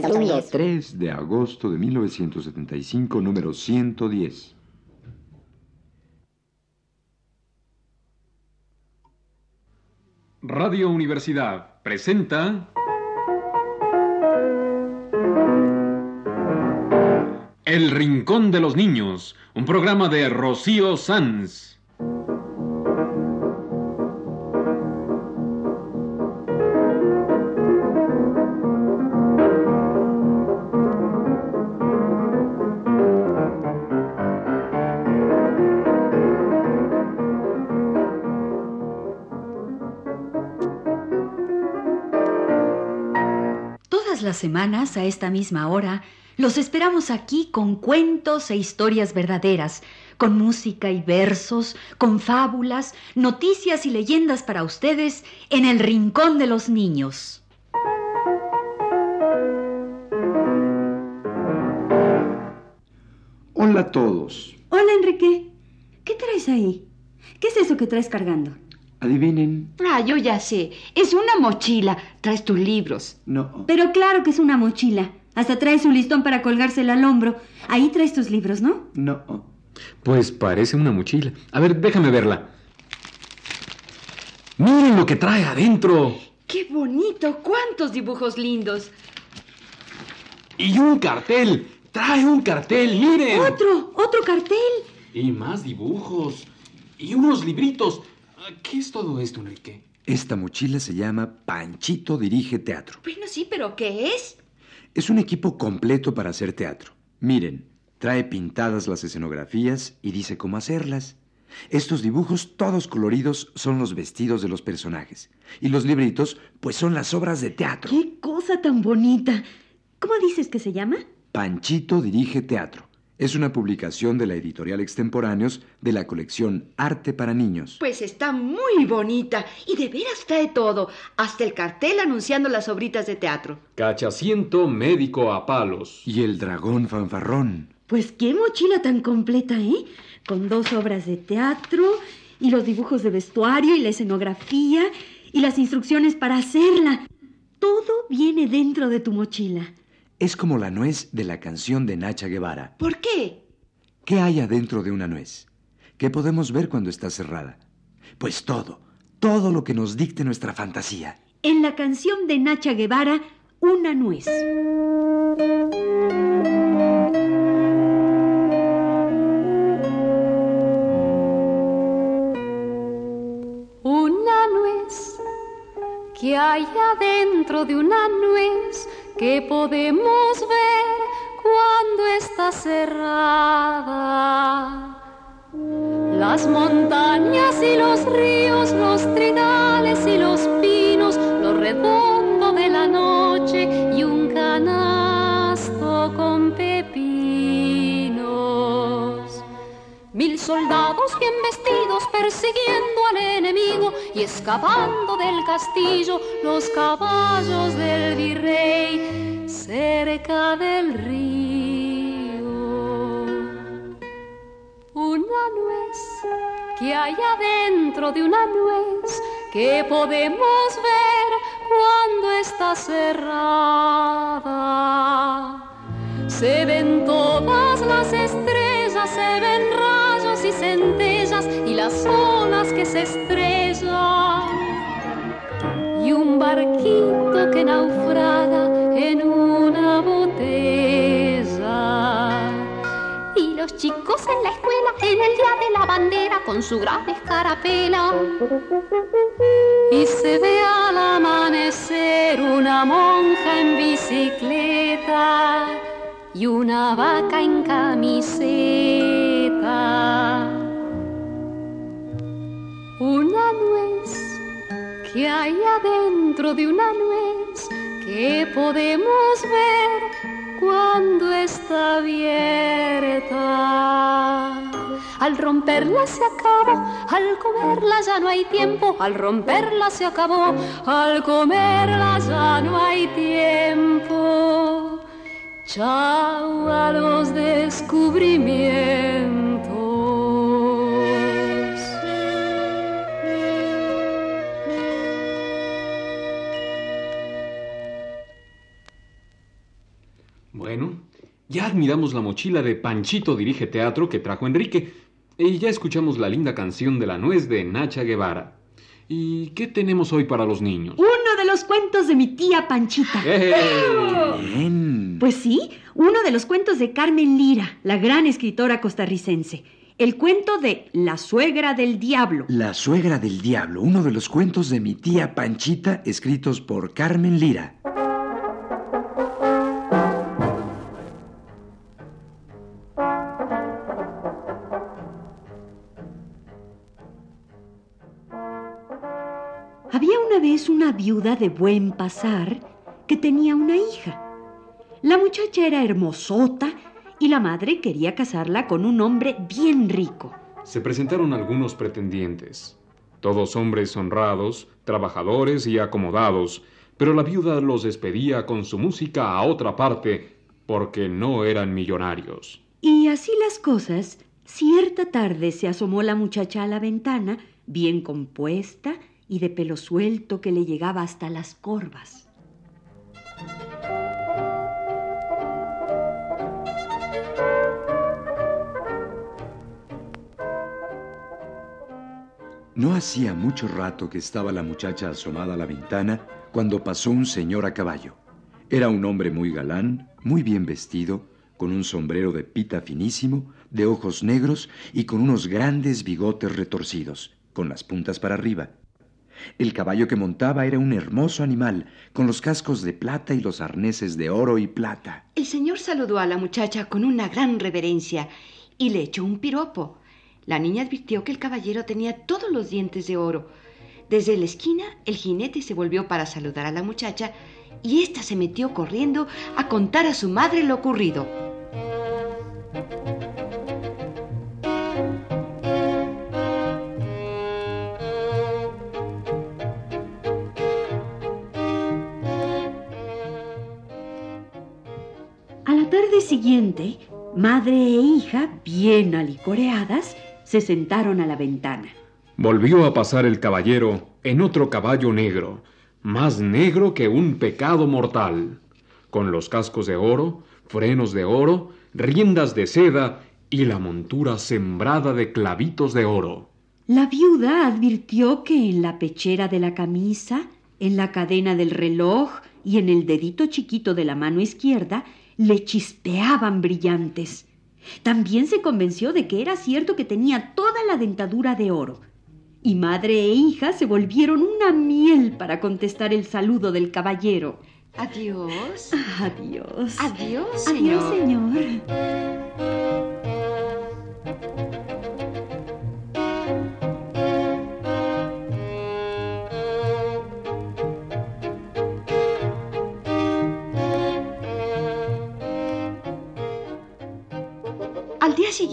10. 3 de agosto de 1975, número 110. Radio Universidad presenta El Rincón de los Niños, un programa de Rocío Sanz. Todas las semanas, a esta misma hora, los esperamos aquí con cuentos e historias verdaderas, con música y versos, con fábulas, noticias y leyendas para ustedes en el Rincón de los Niños. Hola a todos. Hola, Enrique. ¿Qué traes ahí? ¿Qué es eso que traes cargando? Adivinen. Ah, yo ya sé. Es una mochila. Traes tus libros. No. Pero claro que es una mochila. Hasta traes un listón para colgársela al hombro. Ahí traes tus libros, ¿no? No. Pues parece una mochila. A ver, déjame verla. Miren lo que trae adentro. ¡Qué bonito! ¡Cuántos dibujos lindos! Y un cartel. Trae un cartel, miren. ¡Otro! ¡Otro cartel! Y más dibujos. Y unos libritos. ¿Qué es todo esto, Enrique? Esta mochila se llama Panchito Dirige Teatro. Bueno, sí, pero ¿qué es? Es un equipo completo para hacer teatro. Miren, trae pintadas las escenografías y dice cómo hacerlas. Estos dibujos, todos coloridos, son los vestidos de los personajes. Y los libritos, pues son las obras de teatro. ¡Qué cosa tan bonita! ¿Cómo dices que se llama? Panchito Dirige Teatro. Es una publicación de la editorial Extemporáneos de la colección Arte para Niños. Pues está muy bonita y de veras trae todo, hasta el cartel anunciando las obritas de teatro. Cachaciento médico a palos. Y el dragón fanfarrón. Pues qué mochila tan completa, ¿eh? Con dos obras de teatro y los dibujos de vestuario y la escenografía y las instrucciones para hacerla. Todo viene dentro de tu mochila. Es como la nuez de la canción de Nacha Guevara. ¿Por qué? ¿Qué hay adentro de una nuez? ¿Qué podemos ver cuando está cerrada? Pues todo, todo lo que nos dicte nuestra fantasía. En la canción de Nacha Guevara, Una nuez. Una nuez que hay adentro de una nuez que podemos ver cuando está cerrada. Las montañas y los ríos, los trinales y los pinos, lo redondo de la noche y un canasto con pepinos. Mil soldados bien vestidos persiguiendo al enemigo y escapando del castillo los caballos del virrey cerca del río. Una nuez que hay adentro de una nuez que podemos ver cuando está cerrada. Se ven todas las estrellas, se ven y las olas que se estrellan. Y un barquito que naufraga en una botella. Y los chicos en la escuela en el día de la bandera con su gran escarapela. Y se ve al amanecer una monja en bicicleta y una vaca en camiseta. Que hay adentro de una nuez que podemos ver cuando está abierta. Al romperla se acabó, al comerla ya no hay tiempo, al romperla se acabó, al comerla ya no hay tiempo. Chao a los descubrimientos. Bueno, ya admiramos la mochila de Panchito Dirige Teatro que trajo Enrique. Y ya escuchamos la linda canción de la nuez de Nacha Guevara. ¿Y qué tenemos hoy para los niños? Uno de los cuentos de mi tía Panchita. ¡Eh! Bien. Pues sí, uno de los cuentos de Carmen Lira, la gran escritora costarricense. El cuento de La suegra del diablo. La suegra del diablo, uno de los cuentos de mi tía Panchita, escritos por Carmen Lira. Viuda de buen pasar que tenía una hija. La muchacha era hermosota y la madre quería casarla con un hombre bien rico. Se presentaron algunos pretendientes, todos hombres honrados, trabajadores y acomodados, pero la viuda los despedía con su música a otra parte porque no eran millonarios. Y así las cosas, cierta tarde se asomó la muchacha a la ventana, bien compuesta y de pelo suelto que le llegaba hasta las corvas. No hacía mucho rato que estaba la muchacha asomada a la ventana cuando pasó un señor a caballo. Era un hombre muy galán, muy bien vestido, con un sombrero de pita finísimo, de ojos negros y con unos grandes bigotes retorcidos, con las puntas para arriba. El caballo que montaba era un hermoso animal, con los cascos de plata y los arneses de oro y plata. El señor saludó a la muchacha con una gran reverencia y le echó un piropo. La niña advirtió que el caballero tenía todos los dientes de oro. Desde la esquina, el jinete se volvió para saludar a la muchacha y ésta se metió corriendo a contar a su madre lo ocurrido. Tarde siguiente, madre e hija, bien alicoreadas, se sentaron a la ventana. Volvió a pasar el caballero en otro caballo negro, más negro que un pecado mortal, con los cascos de oro, frenos de oro, riendas de seda y la montura sembrada de clavitos de oro. La viuda advirtió que en la pechera de la camisa, en la cadena del reloj y en el dedito chiquito de la mano izquierda le chispeaban brillantes. También se convenció de que era cierto que tenía toda la dentadura de oro. Y madre e hija se volvieron una miel para contestar el saludo del caballero. Adiós. Adiós. Adiós, señor. Adiós, señor.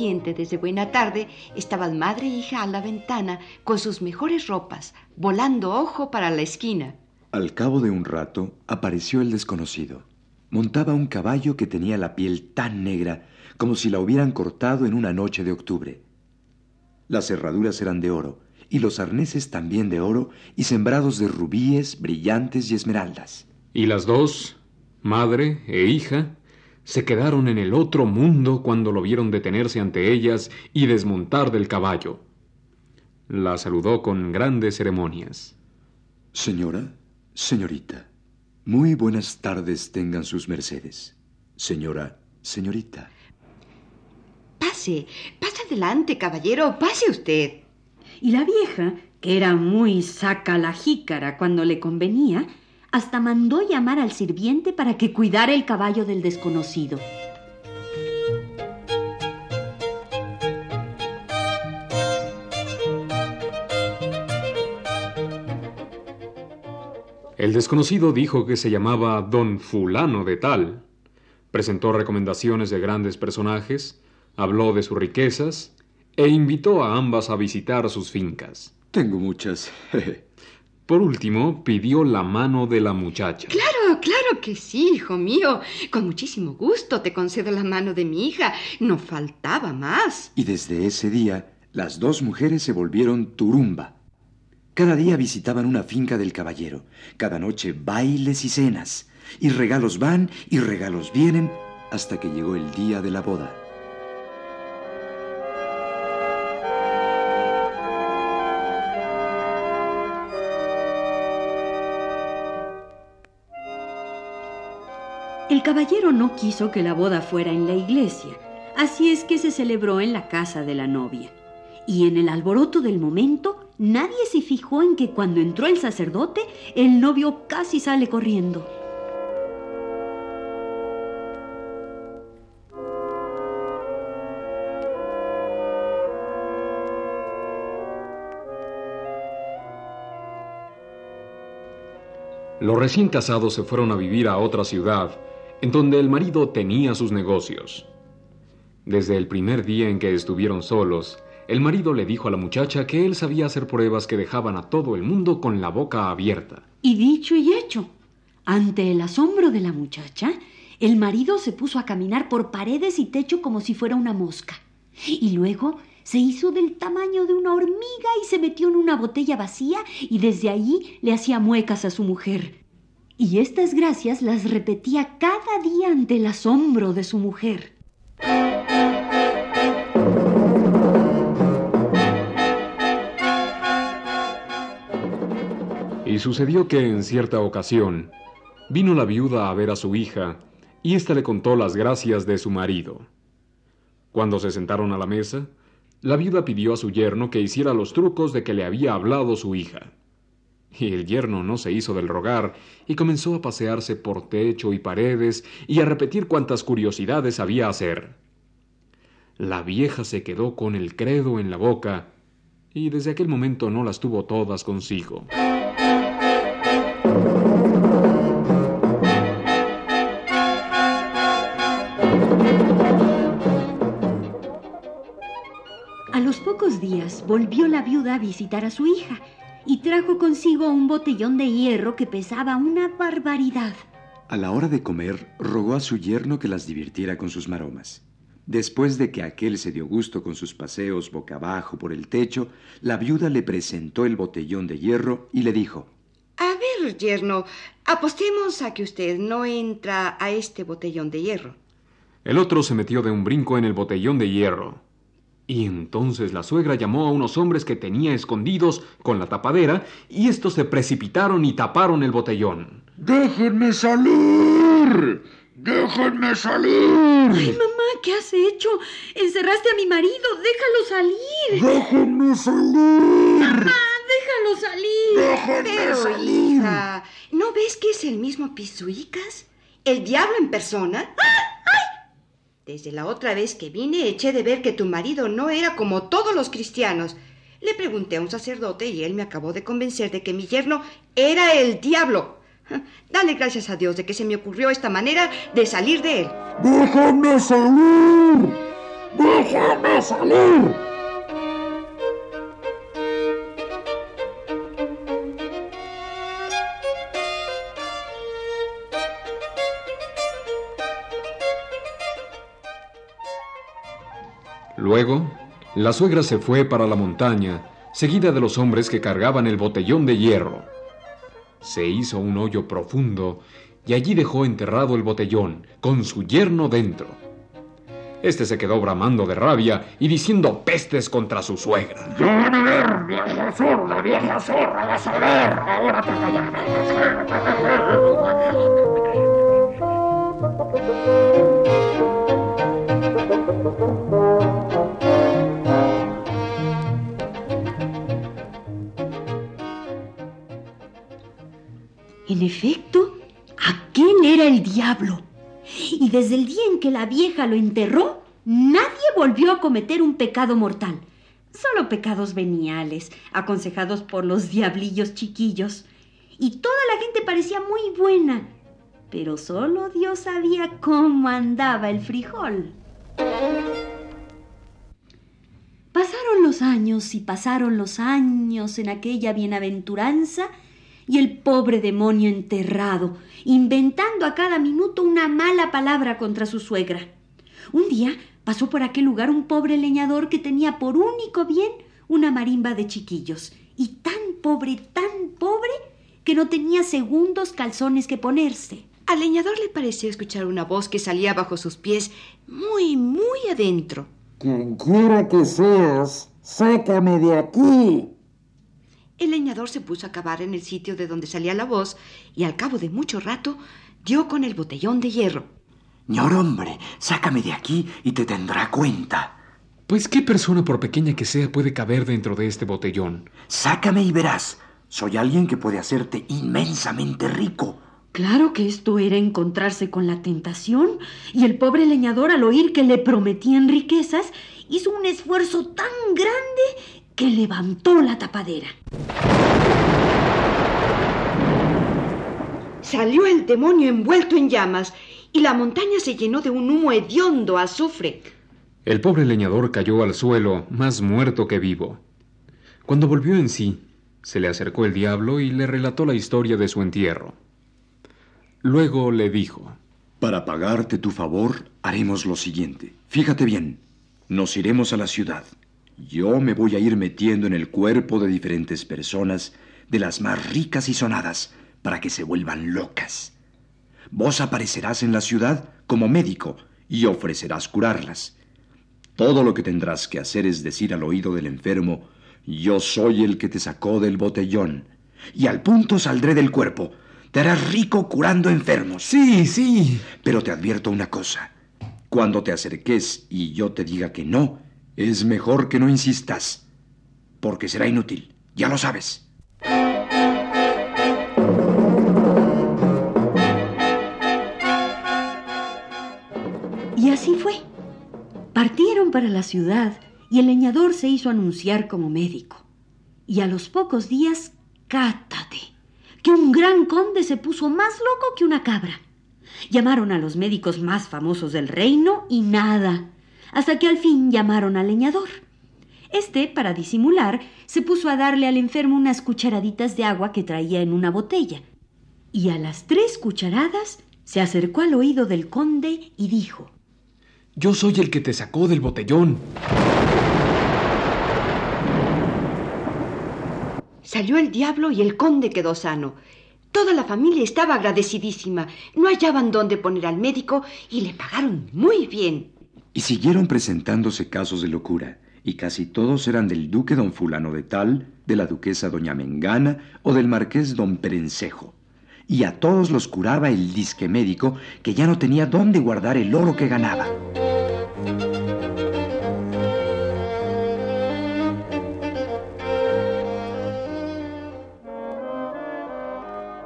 Siguiente, desde buena tarde, estaban madre e hija a la ventana con sus mejores ropas, volando ojo para la esquina. Al cabo de un rato apareció el desconocido. Montaba un caballo que tenía la piel tan negra como si la hubieran cortado en una noche de octubre. Las cerraduras eran de oro y los arneses también de oro y sembrados de rubíes, brillantes y esmeraldas. Y las dos, madre e hija, se quedaron en el otro mundo cuando lo vieron detenerse ante ellas y desmontar del caballo. La saludó con grandes ceremonias. Señora, señorita, muy buenas tardes tengan sus mercedes. Señora, señorita. Pase, pase adelante, caballero, pase usted. Y la vieja, que era muy saca la jícara cuando le convenía, hasta mandó llamar al sirviente para que cuidara el caballo del desconocido. El desconocido dijo que se llamaba don fulano de tal. Presentó recomendaciones de grandes personajes, habló de sus riquezas e invitó a ambas a visitar sus fincas. Tengo muchas. Por último, pidió la mano de la muchacha. Claro, claro que sí, hijo mío. Con muchísimo gusto te concedo la mano de mi hija. No faltaba más. y desde ese día, las dos mujeres se volvieron turumba. Cada día visitaban una finca del caballero. Cada noche bailes y cenas. Y regalos van y regalos vienen, hasta que llegó el día de la boda. El caballero no quiso que la boda fuera en la iglesia, así es que se celebró en la casa de la novia. Y en el alboroto del momento, nadie se fijó en que cuando entró el sacerdote, el novio casi sale corriendo. Los recién casados se fueron a vivir a otra ciudad, en donde el marido tenía sus negocios. Desde el primer día en que estuvieron solos, el marido le dijo a la muchacha que él sabía hacer pruebas que dejaban a todo el mundo con la boca abierta. Y dicho y hecho, ante el asombro de la muchacha, el marido se puso a caminar por paredes y techo como si fuera una mosca. Y luego se hizo del tamaño de una hormiga y se metió en una botella vacía y desde allí le hacía muecas a su mujer. Y estas gracias las repetía cada día ante el asombro de su mujer. Y sucedió que en cierta ocasión vino la viuda a ver a su hija y ésta le contó las gracias de su marido. Cuando se sentaron a la mesa, la viuda pidió a su yerno que hiciera los trucos de que le había hablado su hija. Y el yerno no se hizo del rogar y comenzó a pasearse por techo y paredes y a repetir cuantas curiosidades había hacer. La vieja se quedó con el credo en la boca y desde aquel momento no las tuvo todas consigo. A los pocos días volvió la viuda a visitar a su hija y trajo consigo un botellón de hierro que pesaba una barbaridad. A la hora de comer, rogó a su yerno que las divirtiera con sus maromas. Después de que aquel se dio gusto con sus paseos boca abajo por el techo, la viuda le presentó el botellón de hierro y le dijo, A ver, yerno, apostemos a que usted no entra a este botellón de hierro. El otro se metió de un brinco en el botellón de hierro. Y entonces la suegra llamó a unos hombres que tenía escondidos con la tapadera y estos se precipitaron y taparon el botellón. ¡Déjenme salir! ¡Déjenme salir! Ay, mamá, ¿qué has hecho? Encerraste a mi marido, déjalo salir. ¡Déjenme salir! Mamá, déjalo salir. ¡Déjenme Pero, salir! hija, ¿no ves que es el mismo Pisuicas? ¿El diablo en persona? Desde la otra vez que vine eché de ver que tu marido no era como todos los cristianos. Le pregunté a un sacerdote y él me acabó de convencer de que mi yerno era el diablo. Dale gracias a Dios de que se me ocurrió esta manera de salir de él. ¡Déjenme salir! ¡Déjenme salir! Luego, la suegra se fue para la montaña, seguida de los hombres que cargaban el botellón de hierro. Se hizo un hoyo profundo y allí dejó enterrado el botellón, con su yerno dentro. Este se quedó bramando de rabia y diciendo pestes contra su suegra. ¡Ya van a ver, vieja vieja zorra! ¡Vas a ver! ¡Ahora te En efecto, aquel era el diablo. Y desde el día en que la vieja lo enterró, nadie volvió a cometer un pecado mortal. Solo pecados veniales, aconsejados por los diablillos chiquillos. Y toda la gente parecía muy buena. Pero solo Dios sabía cómo andaba el frijol. Pasaron los años y pasaron los años en aquella bienaventuranza y el pobre demonio enterrado, inventando a cada minuto una mala palabra contra su suegra. Un día pasó por aquel lugar un pobre leñador que tenía por único bien una marimba de chiquillos, y tan pobre, tan pobre, que no tenía segundos calzones que ponerse. Al leñador le pareció escuchar una voz que salía bajo sus pies muy, muy adentro. Quien quiera que seas, sácame de aquí. El leñador se puso a cavar en el sitio de donde salía la voz y al cabo de mucho rato dio con el botellón de hierro. Ñor hombre, sácame de aquí y te tendrá cuenta. Pues qué persona, por pequeña que sea, puede caber dentro de este botellón. Sácame y verás. Soy alguien que puede hacerte inmensamente rico. Claro que esto era encontrarse con la tentación, y el pobre leñador al oír que le prometían riquezas, hizo un esfuerzo tan grande que levantó la tapadera. Salió el demonio envuelto en llamas y la montaña se llenó de un humo hediondo a azufre. El pobre leñador cayó al suelo, más muerto que vivo. Cuando volvió en sí, se le acercó el diablo y le relató la historia de su entierro. Luego le dijo, Para pagarte tu favor, haremos lo siguiente. Fíjate bien, nos iremos a la ciudad. Yo me voy a ir metiendo en el cuerpo de diferentes personas, de las más ricas y sonadas, para que se vuelvan locas. Vos aparecerás en la ciudad como médico y ofrecerás curarlas. Todo lo que tendrás que hacer es decir al oído del enfermo, yo soy el que te sacó del botellón, y al punto saldré del cuerpo. Te harás rico curando enfermos. Sí, sí. Pero te advierto una cosa. Cuando te acerques y yo te diga que no, es mejor que no insistas, porque será inútil. Ya lo sabes. Y así fue. Partieron para la ciudad y el leñador se hizo anunciar como médico. Y a los pocos días, cátate, que un gran conde se puso más loco que una cabra. Llamaron a los médicos más famosos del reino y nada, hasta que al fin llamaron al leñador. Este, para disimular, se puso a darle al enfermo unas cucharaditas de agua que traía en una botella. Y a las tres cucharadas se acercó al oído del conde y dijo, Yo soy el que te sacó del botellón. Salió el diablo y el conde quedó sano. Toda la familia estaba agradecidísima. No hallaban dónde poner al médico y le pagaron muy bien. Y siguieron presentándose casos de locura, y casi todos eran del duque don fulano de tal, de la duquesa doña Mengana o del marqués don Perencejo. Y a todos los curaba el disque médico que ya no tenía dónde guardar el oro que ganaba.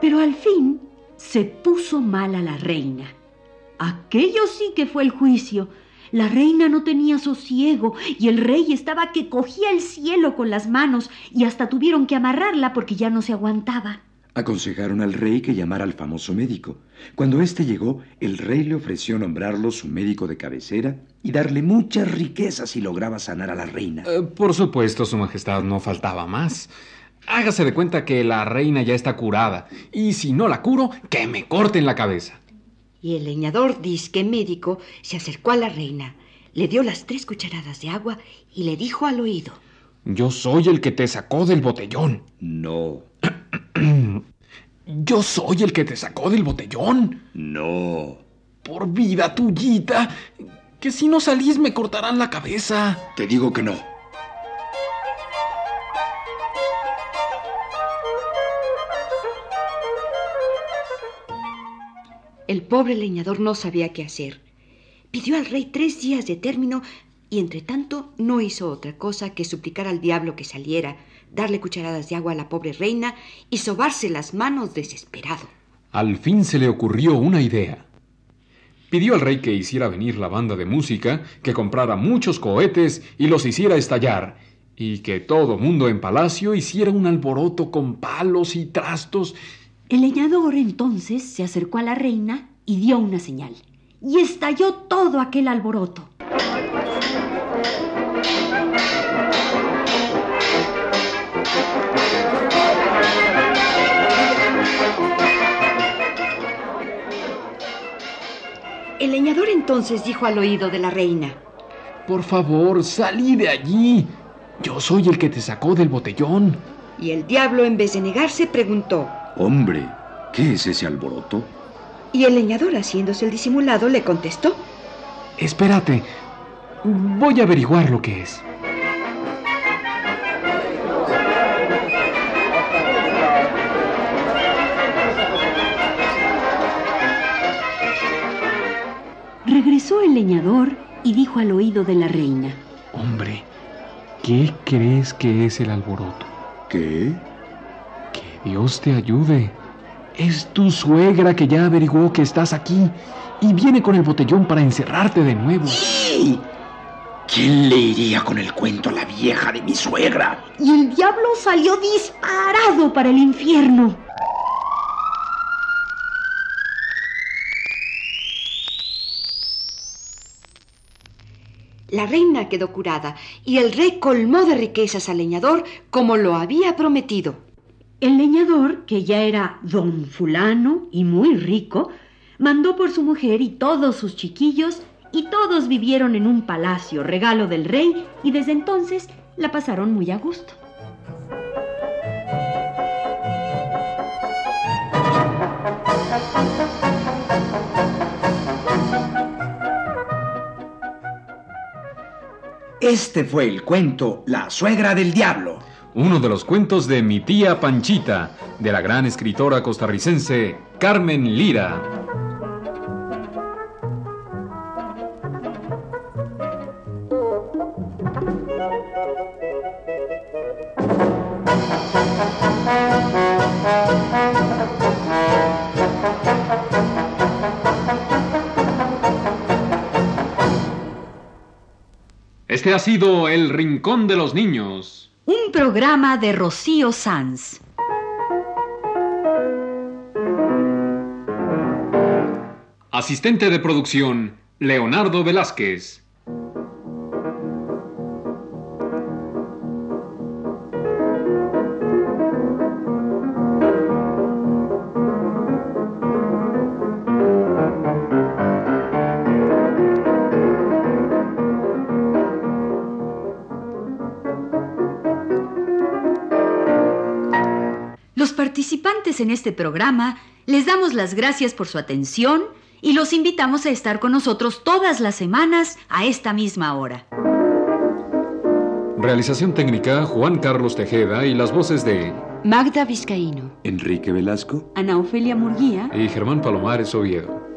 Pero al fin se puso mal a la reina. Aquello sí que fue el juicio. La reina no tenía sosiego y el rey estaba que cogía el cielo con las manos y hasta tuvieron que amarrarla porque ya no se aguantaba. Aconsejaron al rey que llamara al famoso médico. Cuando éste llegó, el rey le ofreció nombrarlo su médico de cabecera y darle muchas riquezas si lograba sanar a la reina. Eh, por supuesto, Su Majestad, no faltaba más. Hágase de cuenta que la reina ya está curada, y si no la curo, que me corten la cabeza. Y el leñador disque médico se acercó a la reina, le dio las tres cucharadas de agua y le dijo al oído. Yo soy el que te sacó del botellón. No, Yo soy el que te sacó del botellón. no. Por vida tuyita, que si no salís me cortarán la cabeza. Te digo que no. Pobre leñador no sabía qué hacer. Pidió al rey tres días de término y entre tanto no hizo otra cosa que suplicar al diablo que saliera, darle cucharadas de agua a la pobre reina y sobarse las manos desesperado. Al fin se le ocurrió una idea. Pidió al rey que hiciera venir la banda de música, que comprara muchos cohetes y los hiciera estallar, y que todo mundo en palacio hiciera un alboroto con palos y trastos. El leñador entonces se acercó a la reina y dio una señal. Y estalló todo aquel alboroto. El leñador entonces dijo al oído de la reina. Por favor, salí de allí. Yo soy el que te sacó del botellón. Y el diablo, en vez de negarse, preguntó. Hombre, ¿qué es ese alboroto? Y el leñador, haciéndose el disimulado, le contestó. Espérate. Voy a averiguar lo que es. Regresó el leñador y dijo al oído de la reina. Hombre, ¿qué crees que es el alboroto? ¿Qué? Que Dios te ayude. Es tu suegra que ya averiguó que estás aquí y viene con el botellón para encerrarte de nuevo. ¡Sí! ¿Quién le iría con el cuento a la vieja de mi suegra? Y el diablo salió disparado para el infierno. La reina quedó curada y el rey colmó de riquezas al leñador como lo había prometido. El leñador, que ya era don fulano y muy rico, mandó por su mujer y todos sus chiquillos y todos vivieron en un palacio, regalo del rey, y desde entonces la pasaron muy a gusto. Este fue el cuento La suegra del diablo. Uno de los cuentos de mi tía Panchita, de la gran escritora costarricense Carmen Lira. Este ha sido El Rincón de los Niños. Un programa de Rocío Sanz. Asistente de producción, Leonardo Velázquez. Participantes en este programa les damos las gracias por su atención y los invitamos a estar con nosotros todas las semanas a esta misma hora. Realización técnica, Juan Carlos Tejeda y las voces de Magda Vizcaíno. Enrique Velasco. Ana Ofelia Murguía. y Germán Palomares Oviedo.